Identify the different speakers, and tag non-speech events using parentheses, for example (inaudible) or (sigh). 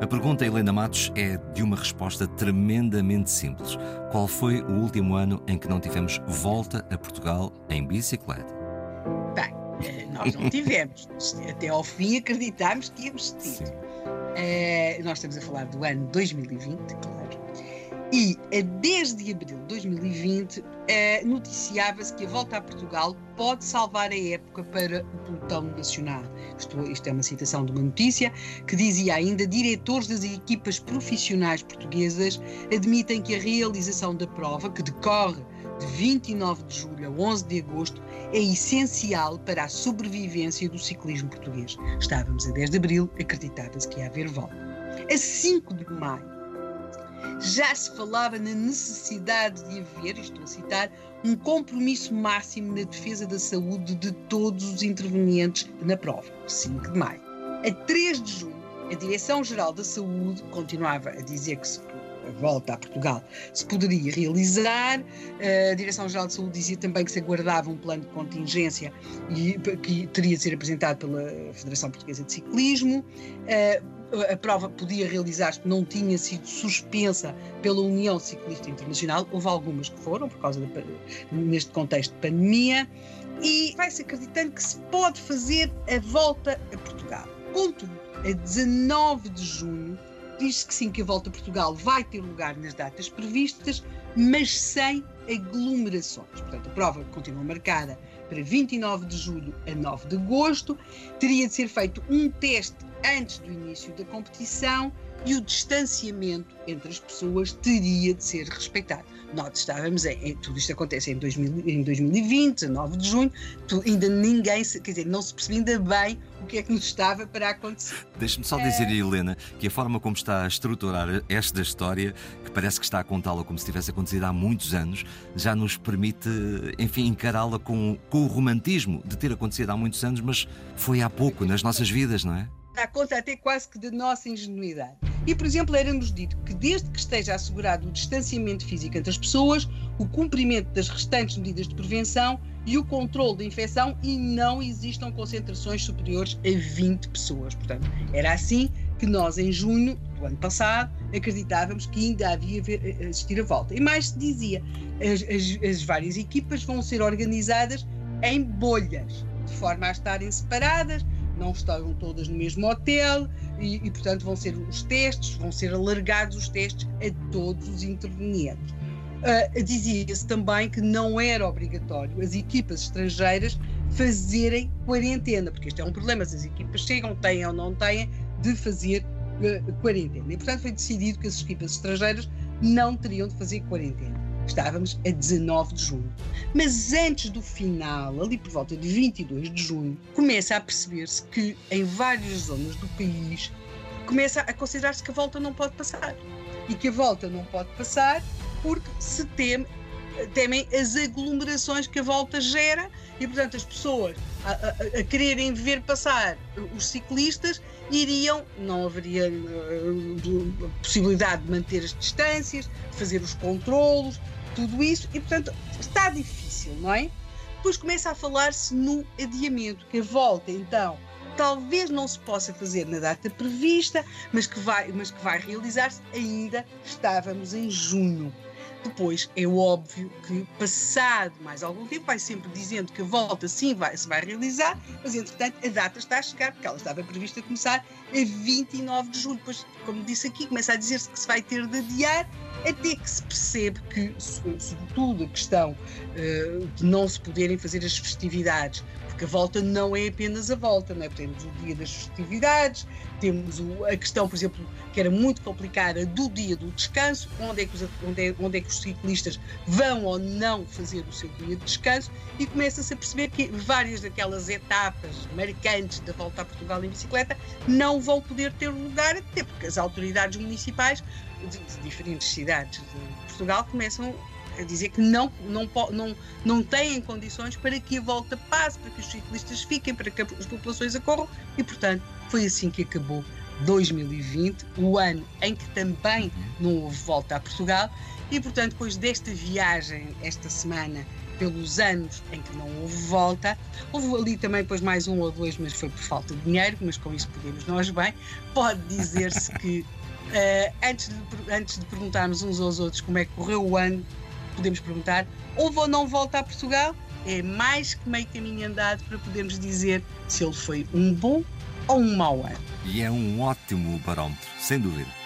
Speaker 1: A pergunta, Helena Matos, é de uma resposta tremendamente simples. Qual foi o último ano em que não tivemos volta a Portugal em bicicleta?
Speaker 2: Bem, eh, nós não tivemos. (laughs) Até ao fim acreditámos que íamos ter. Uh, nós estamos a falar do ano 2020, claro. E eh, desde abril de 2020 eh, noticiava-se que a volta a Portugal pode salvar a época para o pelotão nacional. Isto, isto, é uma citação de uma notícia que dizia ainda: diretores das equipas profissionais portuguesas admitem que a realização da prova, que decorre de 29 de julho a 11 de agosto, é essencial para a sobrevivência do ciclismo português. Estávamos a 10 de abril, acreditava-se que ia haver volta. A 5 de maio, já se falava na necessidade de haver, estou a citar, um compromisso máximo na defesa da saúde de todos os intervenientes na prova, 5 de maio. A 3 de junho, a Direção-Geral da Saúde continuava a dizer que se volta a Portugal se poderia realizar. A Direção-Geral de Saúde dizia também que se aguardava um plano de contingência e que teria de ser apresentado pela Federação Portuguesa de Ciclismo a prova podia realizar-se, não tinha sido suspensa pela União Ciclista Internacional. Houve algumas que foram, por causa de, neste contexto de pandemia, e vai-se acreditando que se pode fazer a volta a Portugal. Contudo, a 19 de junho, diz-se que sim, que a volta a Portugal vai ter lugar nas datas previstas, mas sem aglomerações. Portanto, a prova continua marcada para 29 de julho a 9 de agosto. Teria de ser feito um teste antes do início da competição e o distanciamento entre as pessoas teria de ser respeitado. Nós estávamos em, em tudo isto acontece em, 2000, em 2020, 9 de junho, ainda ninguém, se, quer dizer, não se percebia ainda bem o que é que nos estava para acontecer.
Speaker 1: Deixe-me só dizer, é... Helena, que a forma como está a estruturar esta história, que parece que está a contá-la como se tivesse acontecido há muitos anos, já nos permite, enfim, encará-la com, com o romantismo de ter acontecido há muitos anos, mas foi há pouco nas nossas vidas, não é?
Speaker 2: dá conta até quase que da nossa ingenuidade. E, por exemplo, era-nos dito que desde que esteja assegurado o distanciamento físico entre as pessoas, o cumprimento das restantes medidas de prevenção e o controle da infecção e não existam concentrações superiores a 20 pessoas. Portanto, era assim que nós, em junho do ano passado, acreditávamos que ainda havia a existir a volta. E mais se dizia, as, as, as várias equipas vão ser organizadas em bolhas, de forma a estarem separadas, não estavam todas no mesmo hotel e, e, portanto, vão ser os testes, vão ser alargados os testes a todos os intervenientes. Uh, Dizia-se também que não era obrigatório as equipas estrangeiras fazerem quarentena, porque este é um problema, se as equipas chegam, têm ou não têm, de fazer uh, quarentena. E, portanto, foi decidido que as equipas estrangeiras não teriam de fazer quarentena. Estávamos a 19 de junho. Mas antes do final, ali por volta de 22 de junho, começa a perceber-se que em várias zonas do país começa a considerar-se que a volta não pode passar. E que a volta não pode passar porque se teme, temem as aglomerações que a volta gera e, portanto, as pessoas a, a, a quererem ver passar os ciclistas iriam, não haveria uh, possibilidade de manter as distâncias, de fazer os controlos, tudo isso, e portanto está difícil, não é? Depois começa a falar-se no adiamento, que a volta então talvez não se possa fazer na data prevista, mas que vai, mas que vai realizar-se ainda estávamos em junho. Depois é óbvio que, passado mais algum tempo, vai sempre dizendo que a volta sim vai, se vai realizar, mas entretanto a data está a chegar, porque ela estava prevista começar a 29 de julho. Depois, como disse aqui, começa a dizer-se que se vai ter de adiar, até que se percebe que, sobretudo, a questão uh, de não se poderem fazer as festividades porque a volta não é apenas a volta, não é? Temos o dia das festividades, temos a questão, por exemplo, que era muito complicada do dia do descanso, onde é, que os, onde, é, onde é que os ciclistas vão ou não fazer o seu dia de descanso, e começa-se a perceber que várias daquelas etapas marcantes da volta a Portugal em bicicleta não vão poder ter lugar, até porque as autoridades municipais de, de diferentes cidades de Portugal começam a dizer que não, não, não, não têm condições para que a volta passe, para que os ciclistas fiquem, para que as populações acorram. E, portanto, foi assim que acabou 2020, o ano em que também não houve volta a Portugal, e portanto, depois desta viagem, esta semana, pelos anos em que não houve volta, houve ali também depois mais um ou dois, mas foi por falta de dinheiro, mas com isso podemos nós bem, pode dizer-se que uh, (laughs) antes, de, antes de perguntarmos uns aos outros como é que correu o ano, podemos perguntar, ou não volta a Portugal? É mais que meio caminho andado para podermos dizer se ele foi um bom ou um mau ano.
Speaker 1: E é um ótimo barómetro, sem dúvida.